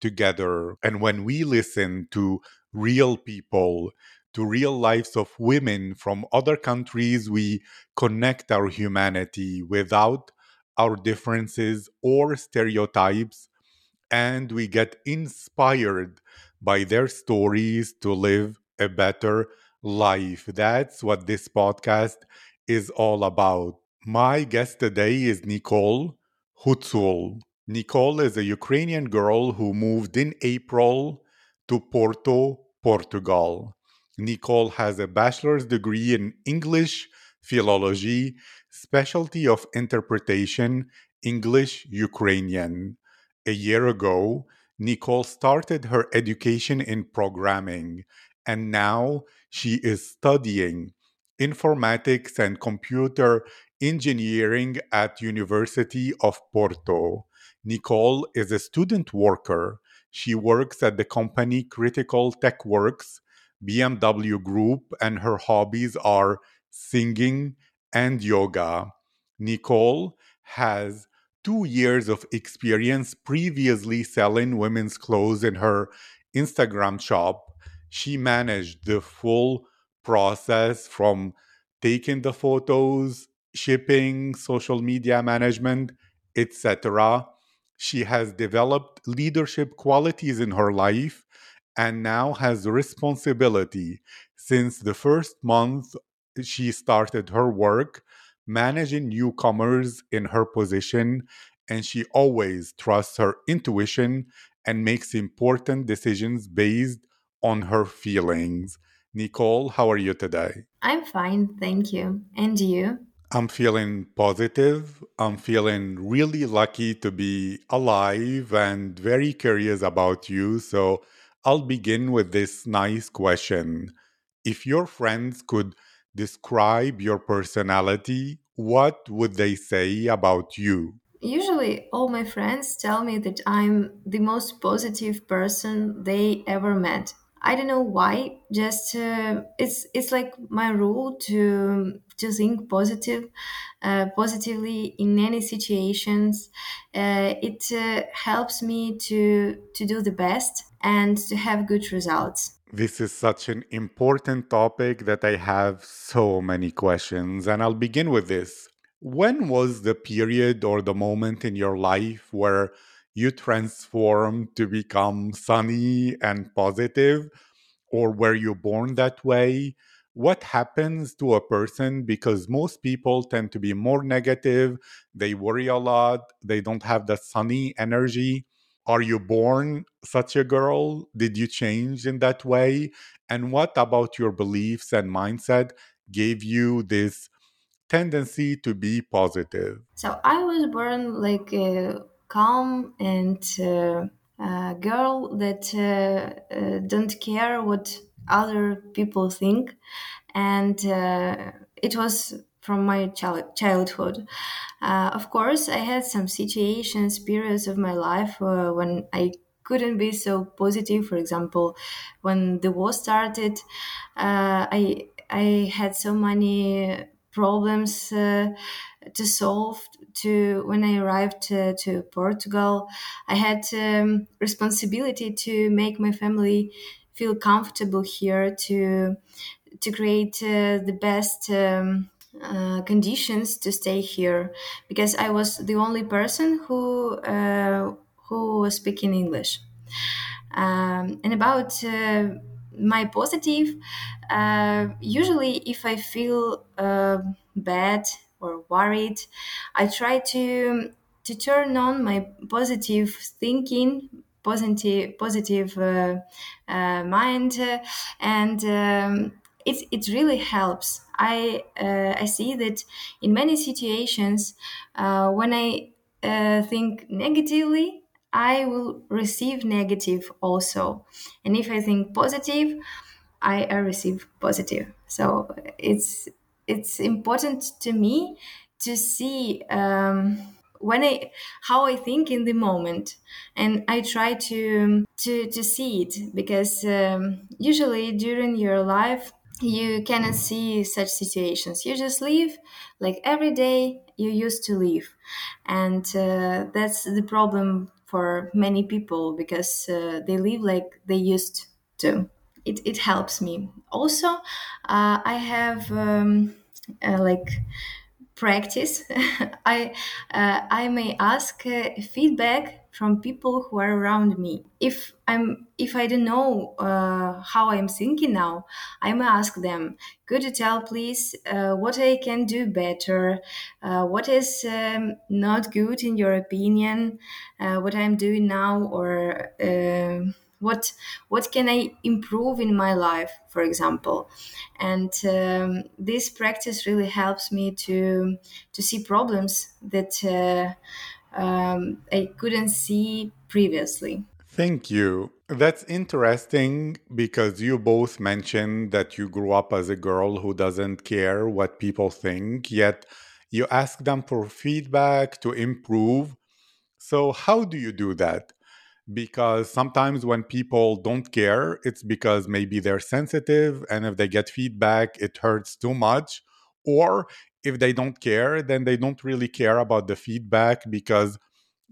together. And when we listen to real people, to real lives of women from other countries, we connect our humanity without our differences or stereotypes, and we get inspired by their stories to live a better life. That's what this podcast is all about. My guest today is Nikol Hutsul. Nikol is a Ukrainian girl who moved in April to Porto, Portugal. Nikol has a bachelor's degree in English philology, specialty of interpretation, English Ukrainian. A year ago, Nikol started her education in programming, and now she is studying informatics and computer engineering at University of Porto. Nikol is a student worker. She works at the company Critical TechWorks, BMW Group, and her hobbies are singing and yoga. Nikol has two years of experience previously selling women's clothes in her Instagram shop. She managed the full process from taking the photos, shipping, social media management, etc. She has developed leadership qualities in her life and now has responsibility since the first month she started her work managing newcomers in her position and she always trusts her intuition and makes important decisions based on her feelings. Nikol, how are you today? I'm fine, thank you. And you? I'm feeling positive. I'm feeling really lucky to be alive and very curious about you. So I'll begin with this nice question. If your friends could describe your personality, what would they say about you? Usually, all my friends tell me that I'm the most positive person they ever met. I don't know why. Just uh, it's it's like my rule to to think positive, uh, positively in any situations. Uh, it uh, helps me to to do the best and to have good results. This is such an important topic that I have so many questions, and I'll begin with this. When was the period or the moment in your life where you transform to become sunny and positive? Or were you born that way? What happens to a person? Because most people tend to be more negative, they worry a lot, they don't have the sunny energy. Are you born such a girl? Did you change in that way? And what about your beliefs and mindset gave you this tendency to be positive? So I was born like a calm and uh, girl that uh, uh, don't care what other people think, and uh, it was from my childhood. Uh, of course, I had some situations, periods of my life uh, when I couldn't be so positive. For example, when the war started, I I had so many problems uh, to solve to when i arrived uh, to portugal i had um, responsibility to make my family feel comfortable here to to create uh, the best um, uh, conditions to stay here because i was the only person who uh, who was speaking english. Um, and about uh, my positive uh, usually if i feel uh, bad or worried i try to to turn on my positive thinking positive positive uh, uh, mind uh, and um, it, it really helps i i see that in many situations when i think negatively I will receive negative also. And if I think positive, I, I receive positive. So it's it's important to me to see um, when I how I think in the moment, and I try to to to see it because um, usually during your life you cannot see such situations. You just live like every day you used to live, and uh, that's the problem for many people because uh, they live like they used to. It, it helps me. Also, uh, I have um, uh, like practice, I uh, I may ask uh, feedback from people who are around me. If I'm if I don't know uh, how I'm thinking now, I may ask them. Could you tell, please, uh, what I can do better? What is um, not good in your opinion? What I'm doing now, or what what can i improve in my life for example and um, this practice really helps me to to see problems that uh, um, i couldn't see previously Thank you. That's interesting because you both mentioned that you grew up as a girl who doesn't care what people think, yet you ask them for feedback to improve. So, how do you do that? Because sometimes when people don't care, it's because maybe they're sensitive, and if they get feedback, it hurts too much. Or if they don't care, then they don't really care about the feedback because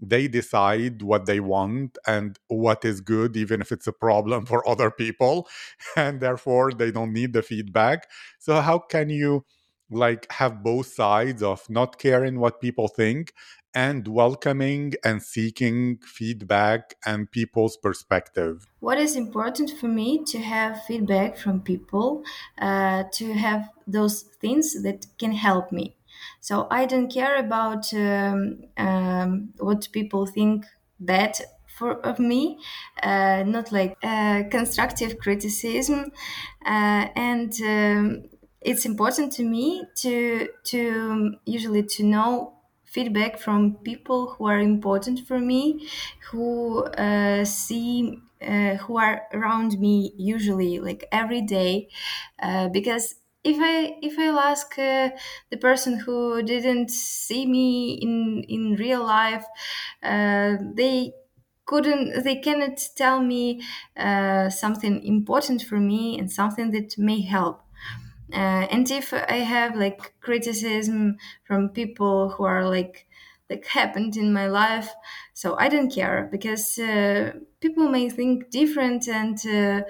they decide what they want and what is good, even if it's a problem for other people, and therefore they don't need the feedback. So, how can you? Like have both sides of not caring what people think and welcoming and seeking feedback and people's perspective. What is important for me to have feedback from people, uh, to have those things that can help me. So I don't care about um, um, what people think bad for of me, uh, not like uh, constructive criticism, uh, and um, it's important to me to to usually to know feedback from people who are important for me, who uh, see, uh, who are around me usually like every day, uh, because if I if I'll ask uh, the person who didn't see me in in real life, uh, they couldn't they cannot tell me uh, something important for me and something that may help uh, and if i have like criticism from people who are like like happened in my life so i don't care because uh, people may think different and uh,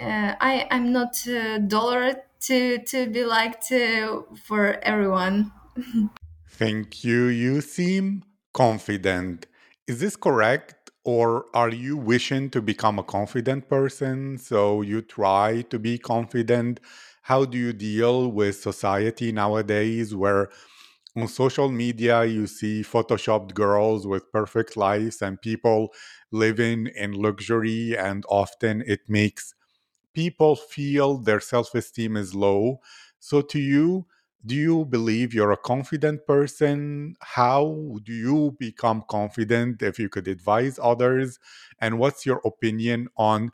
uh, i i'm not a dollar to to be liked uh, for everyone Thank you. You seem confident. Is this correct? Or are you wishing to become a confident person? So you try to be confident. How do you deal with society nowadays where on social media you see photoshopped girls with perfect lives and people living in luxury and often it makes people feel their self-esteem is low. So to you do you believe you're a confident person? How do you become confident if you could advise others? And what's your opinion on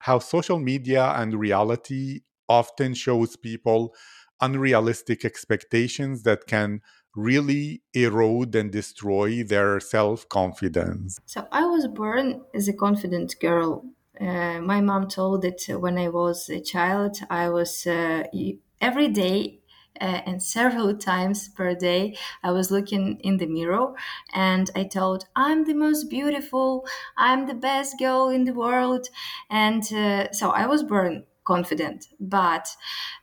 how social media and reality often shows people unrealistic expectations that can really erode and destroy their self-confidence. So i was born as a confident girl. Uh, my mom told that when i was a child. I was uh, every day uh, and several times per day i was looking in the mirror and i told i'm the most beautiful. I'm the best girl in the world. And uh, so i was born confident but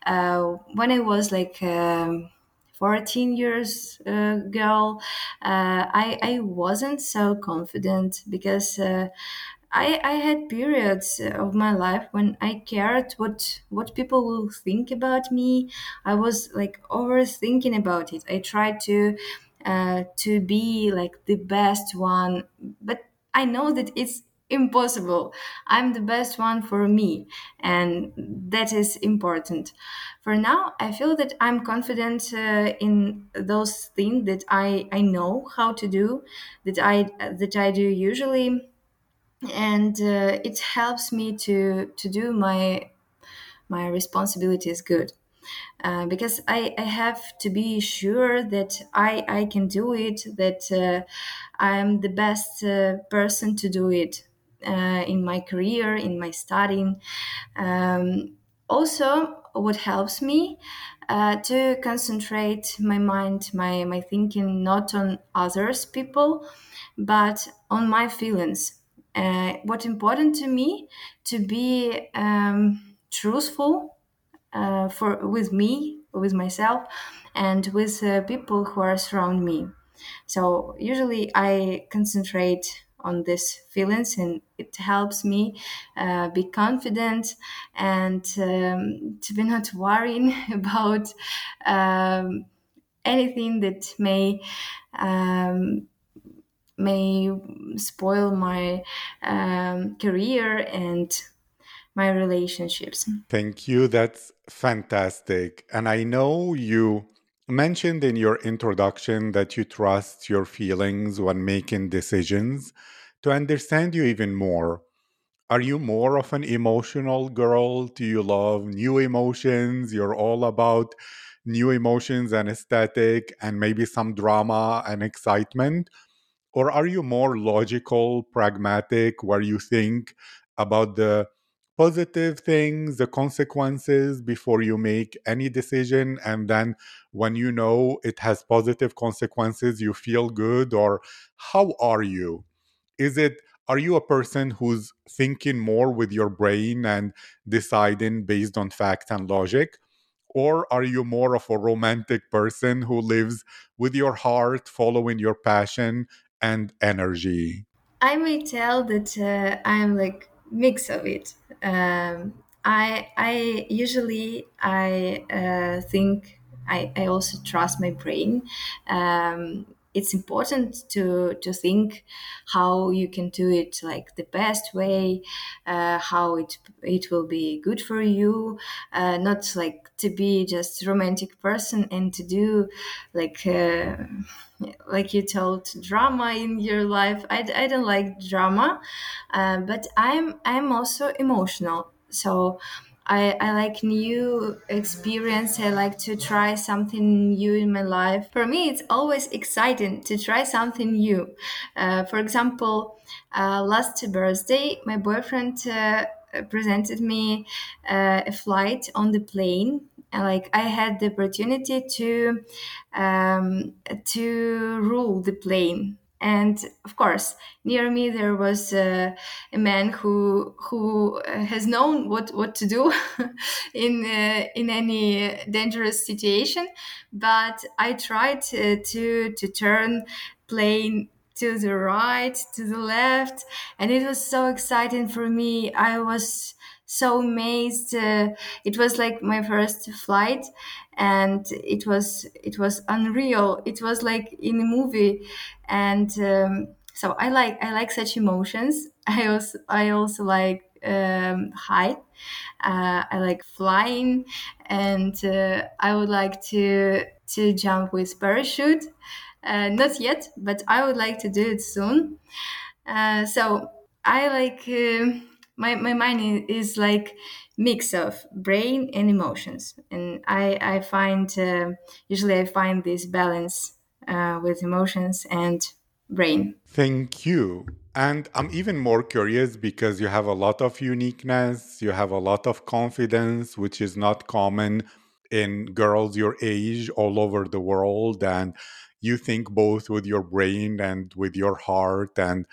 uh, when i was like um, 14 years uh, girl uh, I, I wasn't so confident because uh, I, I had periods of my life when I cared what what people will think about me. I was like overthinking about it. I tried to uh, to be like the best one, but I know that it's impossible. I'm the best one for me, and that is important. For now, I feel that I'm confident uh, in those things that I I know how to do, that I that I do usually, and uh, it helps me to to do my my responsibilities good. Uh, because I, I have to be sure that I, I can do it, that uh, I'm the best uh, person to do it uh, in my career, in my studying. Um, also, what helps me uh, to concentrate my mind, my, my thinking, not on others people, but on my feelings. Uh, what's important to me to be um, truthful uh, for with me, with myself, and with uh, people who are around me. So usually I concentrate on these feelings, and it helps me uh, be confident and um, to be not worrying about um, anything that may. Um, may spoil my um, career and my relationships. Thank you. That's fantastic. And I know you mentioned in your introduction that you trust your feelings when making decisions. To understand you even more, are you more of an emotional girl? Do you love new emotions? You're all about new emotions and aesthetic and maybe some drama and excitement? Or are you more logical, pragmatic, where you think about the positive things, the consequences before you make any decision? And then when you know it has positive consequences, you feel good? Or how are you? Is it are you a person who's thinking more with your brain and deciding based on fact and logic? Or are you more of a romantic person who lives with your heart, following your passion and energy? I may tell that uh, I'm like mix of it. Um, I I usually I uh, think I, I also trust my brain. Um, it's important to to think how you can do it like the best way, uh, how it it will be good for you. Uh, not like to be just romantic person and to do like uh, like you told drama in your life. I, I don't like drama, uh, but I'm I'm also emotional. So I, I like new experience. I like to try something new in my life. For me, it's always exciting to try something new. Uh, for example, uh, last birthday, my boyfriend uh, presented me uh, a flight on the plane. And, like I had the opportunity to um, to rule the plane and of course near me there was uh, a man who who has known what what to do in uh, in any dangerous situation. But i tried to to, to turn plane to the right to the left and it was so exciting for me. I was so amazed uh, it was like my first flight and it was it was unreal. It was like in a movie. And um, so i like i like such emotions. I also i also like um, height. Uh, i like flying. And uh, i would like to to jump with parachute. Uh, not yet but i would like to do it soon. Uh, so i like uh, my, my mind is like mix of brain and emotions and i i find uh, usually i find this balance uh, with emotions and brain Thank you. And I'm even more curious because you have a lot of uniqueness, you have a lot of confidence, which is not common in girls your age all over the world. And you think both with your brain and with your heart. And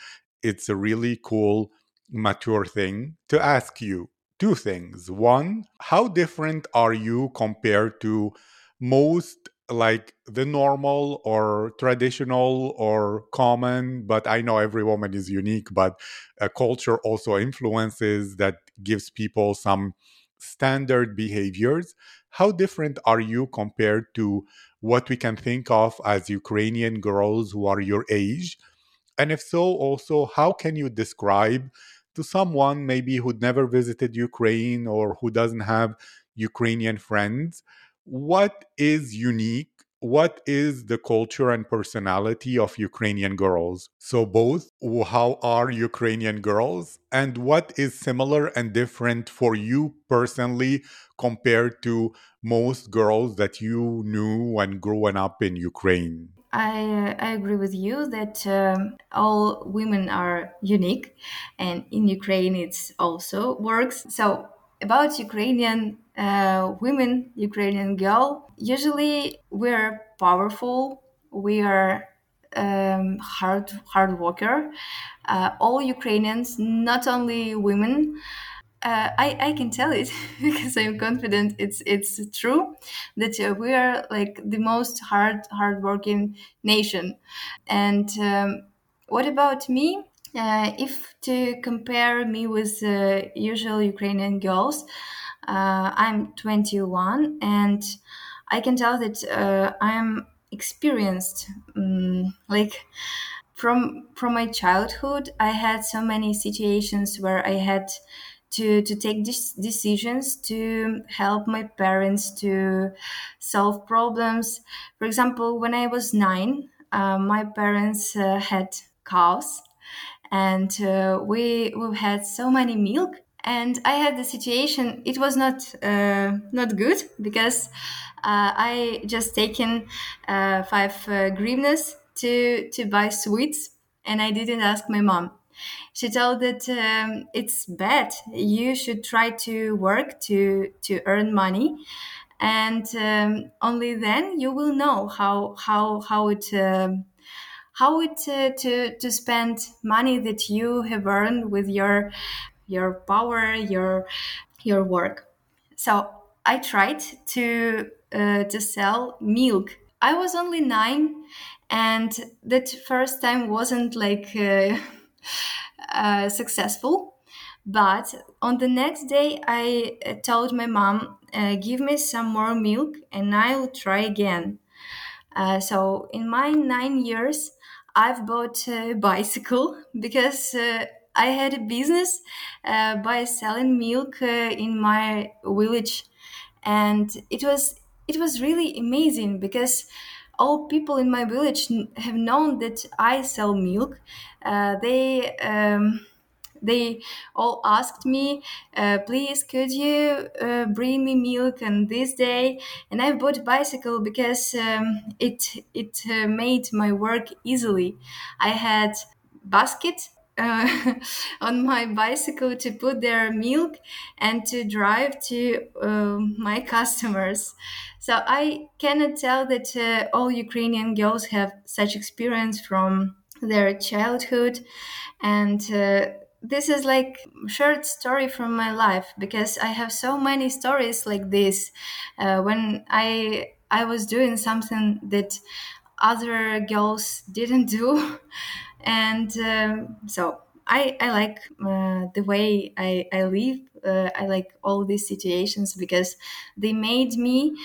it's a really cool, mature thing to ask you two things. One, how different are you compared to most like the normal or traditional or common? But i know every woman is unique but a culture also influences that gives people some standard behaviors. How different are you compared to what we can think of as ukrainian girls who are your age? And if so, also, how can you describe to someone maybe who'd never visited Ukraine or who doesn't have Ukrainian friends, what is unique? What is the culture and personality of Ukrainian girls? So, both how are Ukrainian girls and what is similar and different for you personally compared to most girls that you knew when growing up in Ukraine? I, I agree with you that um, all women are unique, and in Ukraine it also works. So about Ukrainian uh, women, Ukrainian girl, usually we're powerful. We are um, hard hard worker. Uh, all Ukrainians, not only women, uh, I, I can tell it because I'm confident it's it's true that uh, we are like the most hard hardworking nation. And um, what about me? Uh, if to compare me with uh, usual Ukrainian girls, uh, I'm 21 and I can tell that uh, I'm experienced. Um, like from from my childhood, I had so many situations where I had to to take these decisions to help my parents to solve problems. For example, when I was nine, uh, my parents uh, had cows, and uh, we we had so many milk. And I had the situation. It was not uh, not good because uh, I just taken uh, five uh, to to buy sweets, and I didn't ask my mom she told that um, it's bad. You should try to work to to earn money, and um, only then you will know how how how it. Um, how it uh, to to spend money that you have earned with your your power your your work so i tried to uh, to sell milk i was only nine and that first time wasn't like uh, successful. But on the next day, I uh, told my mom, uh, "Give me some more milk, and I'll try again." Uh, so in my nine years, I've bought a bicycle because uh, I had a business uh, by selling milk uh, in my village, and it was it was really amazing because all people in my village have known that I sell milk. Uh, they um, they all asked me, uh, please, could you uh, bring me milk on this day? And I bought bicycle because um, it it uh, made my work easily. I had basket uh, on my bicycle to put their milk and to drive to uh, my customers. So I cannot tell that uh, all Ukrainian girls have such experience from their childhood and uh, this is like short story from my life because I have so many stories like this. Uh, when I I was doing something that other girls didn't do, and um, so I I like uh, the way I I live. Uh, I like all these situations because they made me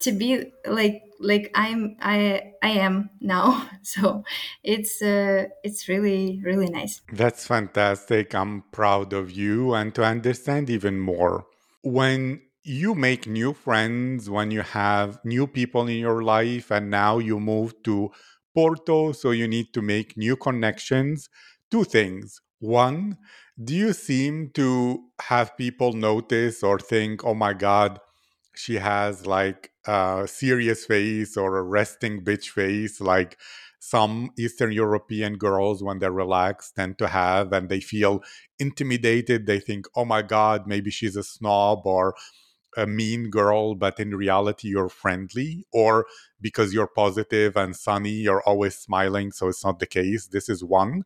to be like like I'm I I am now. So it's uh, it's really really nice. That's fantastic. I'm proud of you and to understand even more. When you make new friends, when you have new people in your life, and now you move to Porto, so you need to make new connections, two things. One, do you seem to have people notice or think, oh my God, she has like a serious face or a resting bitch face, like some Eastern European girls, when they're relaxed, tend to have, and they feel intimidated. They think, oh my God, maybe she's a snob or a mean girl, but in reality, you're friendly, or because you're positive and sunny, you're always smiling. So it's not the case. This is one.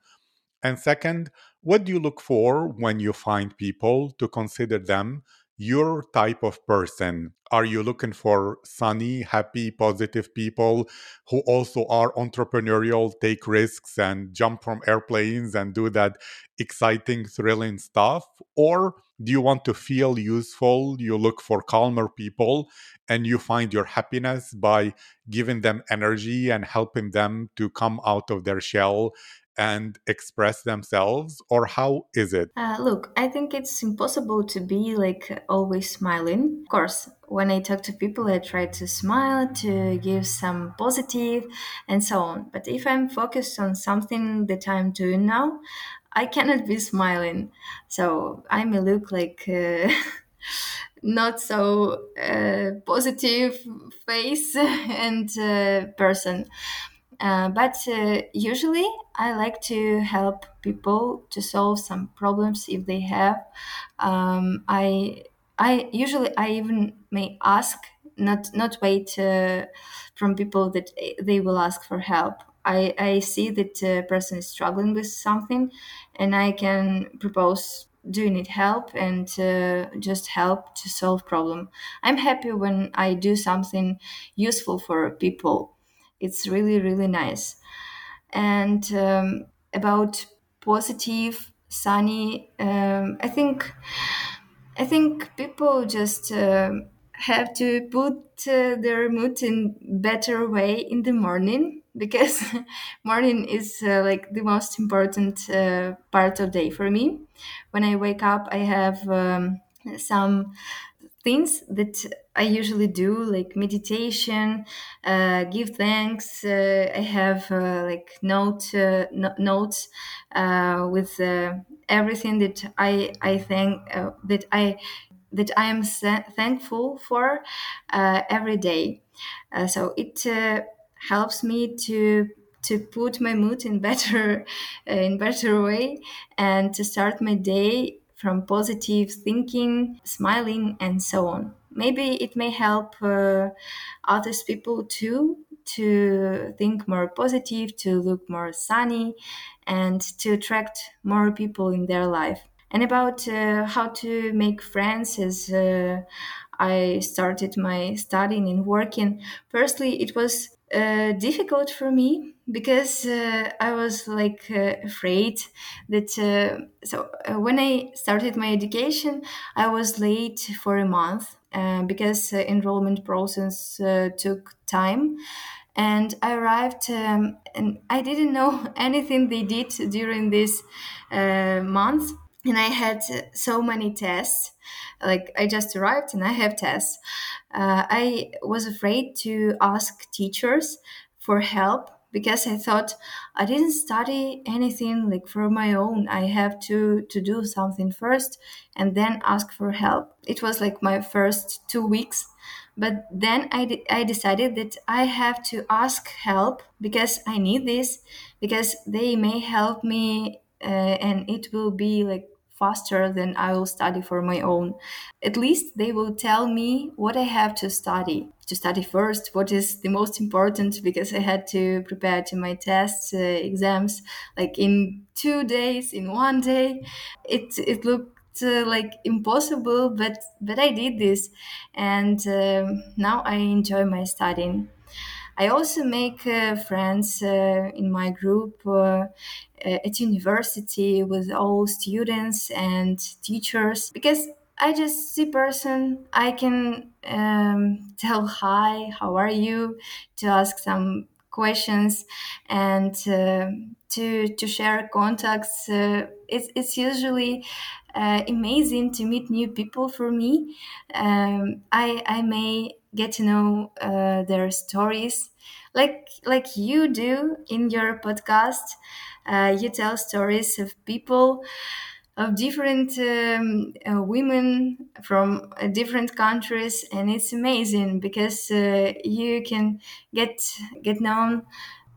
And second, what do you look for when you find people to consider them your type of person? Are you looking for sunny, happy, positive people who also are entrepreneurial, take risks, and jump from airplanes and do that exciting, thrilling stuff? Or do you want to feel useful? You look for calmer people and you find your happiness by giving them energy and helping them to come out of their shell and express themselves, or how is it? Uh, look, I think it's impossible to be like always smiling. Of course, when I talk to people, I try to smile, to give some positive, and so on. But if I'm focused on something that I'm doing now, I cannot be smiling. So I may look like. Uh, not so uh, positive face and uh, person uh, but uh, usually I like to help people to solve some problems if they have. Um, I I usually I even may ask not not wait uh, from people that they will ask for help. I, I see that a person is struggling with something and I can propose do you need help and uh, just help to solve problem i'm happy when i do something useful for people it's really really nice. And um, about positive sunny um, i think i think people just uh, have to put uh, their mood in better way in the morning because morning is uh, like the most important uh, part of day for me. When i wake up i have um, some things that I usually do, like meditation, uh, give thanks. Uh, I have uh, like note uh, no- notes uh, with uh, everything that I I thank that I that I am th- thankful for every day. so it helps me to to put my mood in better in better way and to start my day from positive thinking, smiling, and so on. Maybe it may help uh, others people too to think more positive, to look more sunny, and to attract more people in their life. And about uh, how to make friends as uh, I started my studying and working. Firstly, it was uh, difficult for me because uh, I was like uh, afraid that. Uh, so uh, when I started my education, I was late for a month uh, because enrollment process took time. And I arrived, um, and I didn't know anything they did during this month. And I had so many tests. Like I just arrived and I have tests. Uh, I was afraid to ask teachers for help because I thought I didn't study anything like for my own. I have to to do something first and then ask for help. It was like my first two weeks, but then I, de- I decided that I have to ask help because I need this because they may help me uh, and it will be like faster than I will study for my own. At least they will tell me what I have to study. To study first, what is the most important, because I had to prepare to my tests, uh, exams, like in two days, in one day. It it looked uh, like impossible, but but I did this, and um, now I enjoy my studying. I also make uh, friends uh, in my group uh, at university with all students and teachers because I just see person I can um, tell hi, how are you, to ask some questions and uh, to to share contacts. Uh, it's it's usually uh, amazing to meet new people for me. Um, I I may get to know uh, their stories like like you do in your podcast uh, you tell stories of people of different um, uh, women from uh, different countries and it's amazing because uh, you can get get known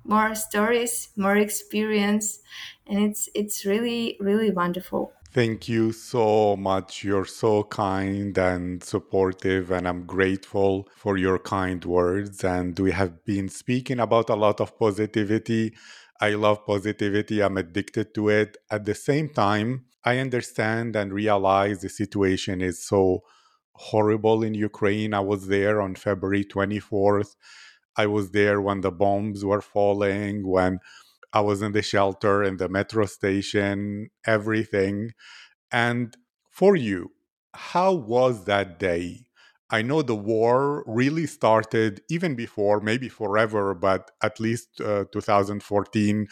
more stories more experience and it's it's really really wonderful Thank you so much. You're so kind and supportive, and I'm grateful for your kind words. And we have been speaking about a lot of positivity. I love positivity, I'm addicted to it. At the same time, I understand and realize the situation is so horrible in Ukraine. I was there on February 24th. I was there when the bombs were falling, when I was in the shelter, in the metro station, everything. And for you, how was that day? I know the war really started even before, maybe forever, but at least uh, 2014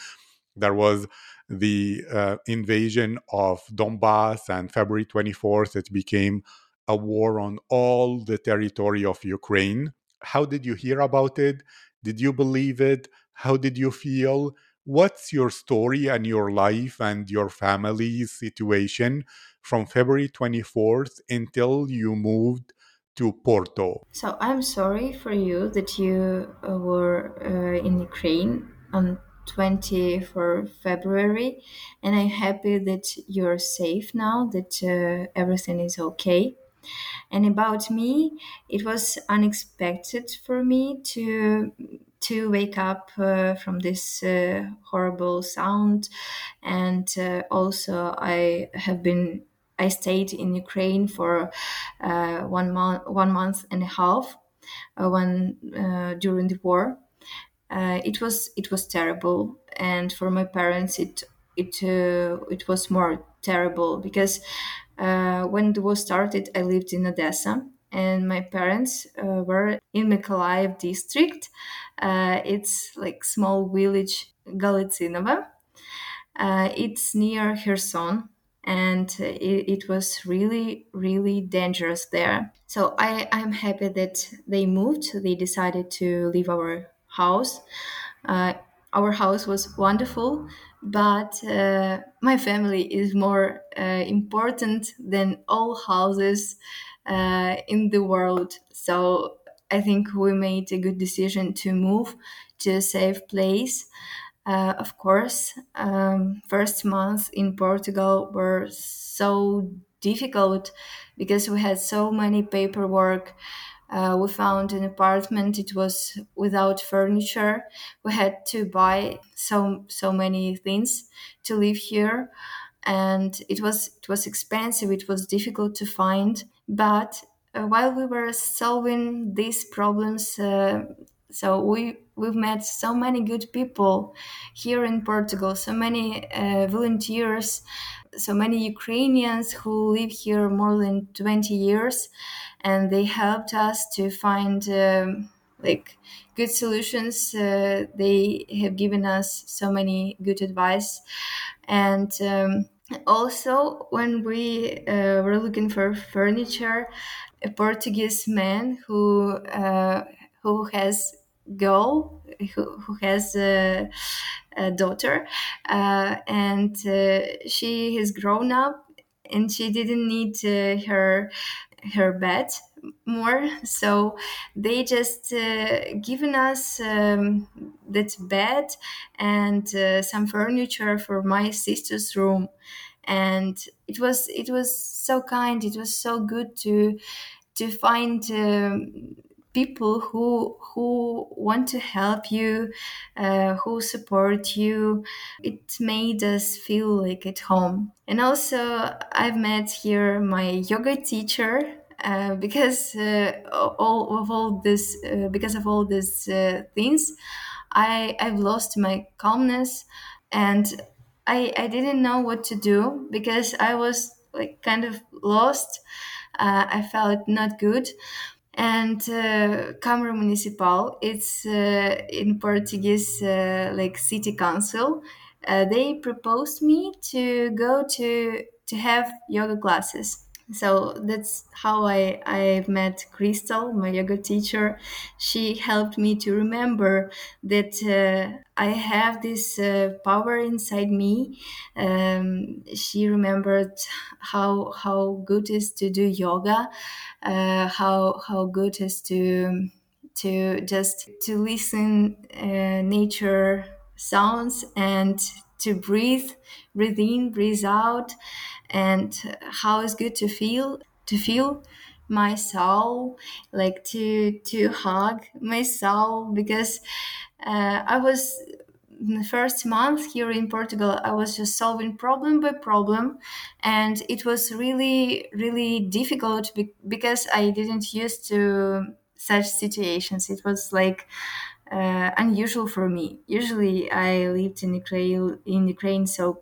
There was the uh, invasion of Donbass, and February 24th, it became a war on all the territory of Ukraine. How did you hear about it? Did you believe it? How did you feel? What's your story and your life and your family's situation from February 24th until you moved to Porto? So I'm sorry for you that you uh, were uh, in Ukraine on 24 February, and I'm happy that you're safe now, that uh, everything is okay. And about me, it was unexpected for me to to wake up uh, from this uh, horrible sound, and uh, also I have been I stayed in Ukraine for uh, one month one month and a half uh, when during the war. It was it was terrible, and for my parents it it it was more terrible because uh, when the war started, I lived in Odessa, and my parents uh, were in Mykolaiv district. Uh, it's like small village Galitsinovo. Uh, it's near Kherson, and it, it, was really, really dangerous there. So I, I'm happy that they moved. They decided to leave our house. Uh, our house was wonderful, but uh, my family is more uh, important than all houses uh, in the world. So I think we made a good decision to move to a safe place. Uh, of course, um, first months in Portugal were so difficult because we had so many paperwork uh, we found an apartment. It was without furniture. We had to buy so so many things to live here, and it was it was expensive. It was difficult to find. But uh, while we were solving these problems, uh, so we we've met so many good people here in Portugal. So many uh, volunteers so many Ukrainians who live here more than 20 years and they helped us to find um, like good solutions. Uh, they have given us so many good advice, and um, also when we uh, were looking for furniture, a Portuguese man who uh, who has girl who, who has a, a daughter uh, and uh, she has grown up and she didn't need uh, her her bed more. So they just uh, given us um, that bed and uh, some furniture for my sister's room. And it was it was so kind. It was so good to to find um, people who who want to help you uh, who support you it made us feel like at home. And also i've met here my yoga teacher uh, because uh, all of all this uh, because of all these uh, things i i've lost my calmness and i i didn't know what to do because i was like kind of lost. Uh, i felt not good and uh, Câmara Municipal, it's uh, in Portuguese uh, like city council. Uh, they proposed me to go to to have yoga classes so that's how I, I met Crystal, my yoga teacher. She helped me to remember that uh, I have this uh, power inside me. Um, she remembered how how good is to do yoga, uh, how how good is to to just to listen uh, nature sounds and to breathe, breathe in, breathe out, and how it's good to feel to feel my soul, like to to hug my soul because uh, I was in the first month here in Portugal, I was just solving problem by problem, and it was really, really difficult because I didn't used to such situations. It was like uh, unusual for me. Usually, I lived in Ukraine, in Ukraine, so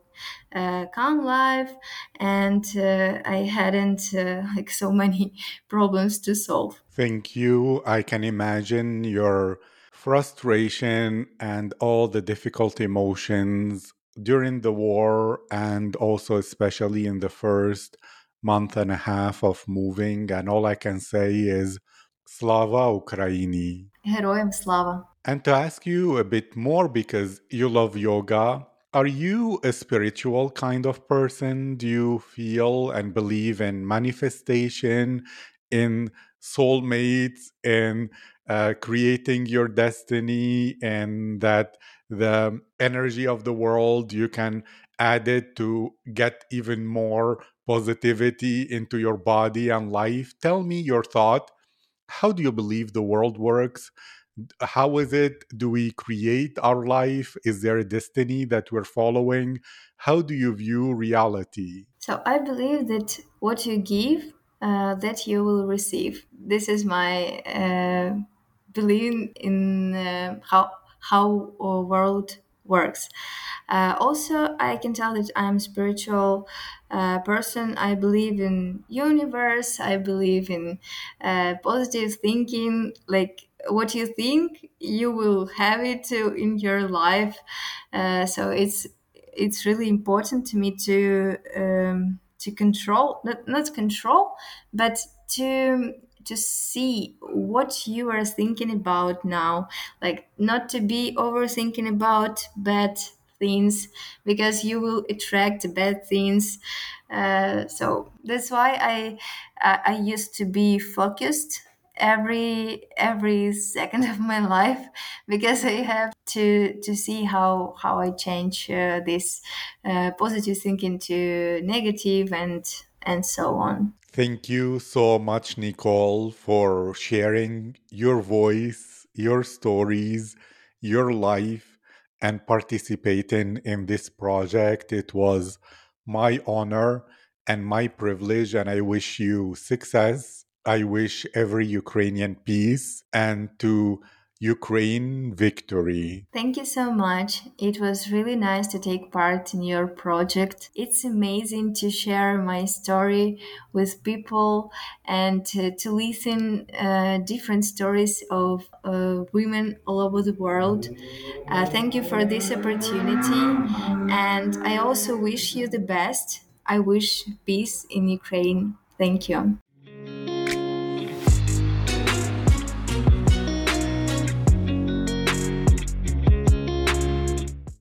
uh, calm life, and uh, I hadn't uh, like so many problems to solve. Thank you. I can imagine your frustration and all the difficult emotions during the war and also especially in the first month and a half of moving and all i can say is slava ukraini Героям слава. and to ask you a bit more because you love yoga are you a spiritual kind of person? Do you feel and believe in manifestation in soulmates in uh, creating your destiny and that the energy of the world you can add it to get even more positivity into your body and life? Tell me your thought. How do you believe the world works how is it do we create our life is there a destiny that we're following how do you view reality So I believe that what you give, uh, that you will receive. This is my uh, belief in uh, how how our world works. Uh, also, I can tell that I'm spiritual uh, person. I believe in universe. I believe in uh, positive thinking. Like what you think, you will have it in your life. Uh, so it's it's really important to me to um, to control not, not control but to to see what you are thinking about now like not to be overthinking about bad things because you will attract bad things uh, so that's why i I used to be focused every every second of my life because I have to to see how how I change uh, this uh, positive thinking to negative and and so on. Thank you so much, Nikol, for sharing your voice, your stories, your life, and participating in this project. It was my honor and my privilege, and I wish you success. I wish every Ukrainian peace and to Ukraine victory. Thank you so much. It was really nice to take part in your project. It's amazing to share my story with people and to, to listen uh, different stories of uh, women all over the world. Uh, thank you for this opportunity, and I also wish you the best. I wish peace in Ukraine. Thank you.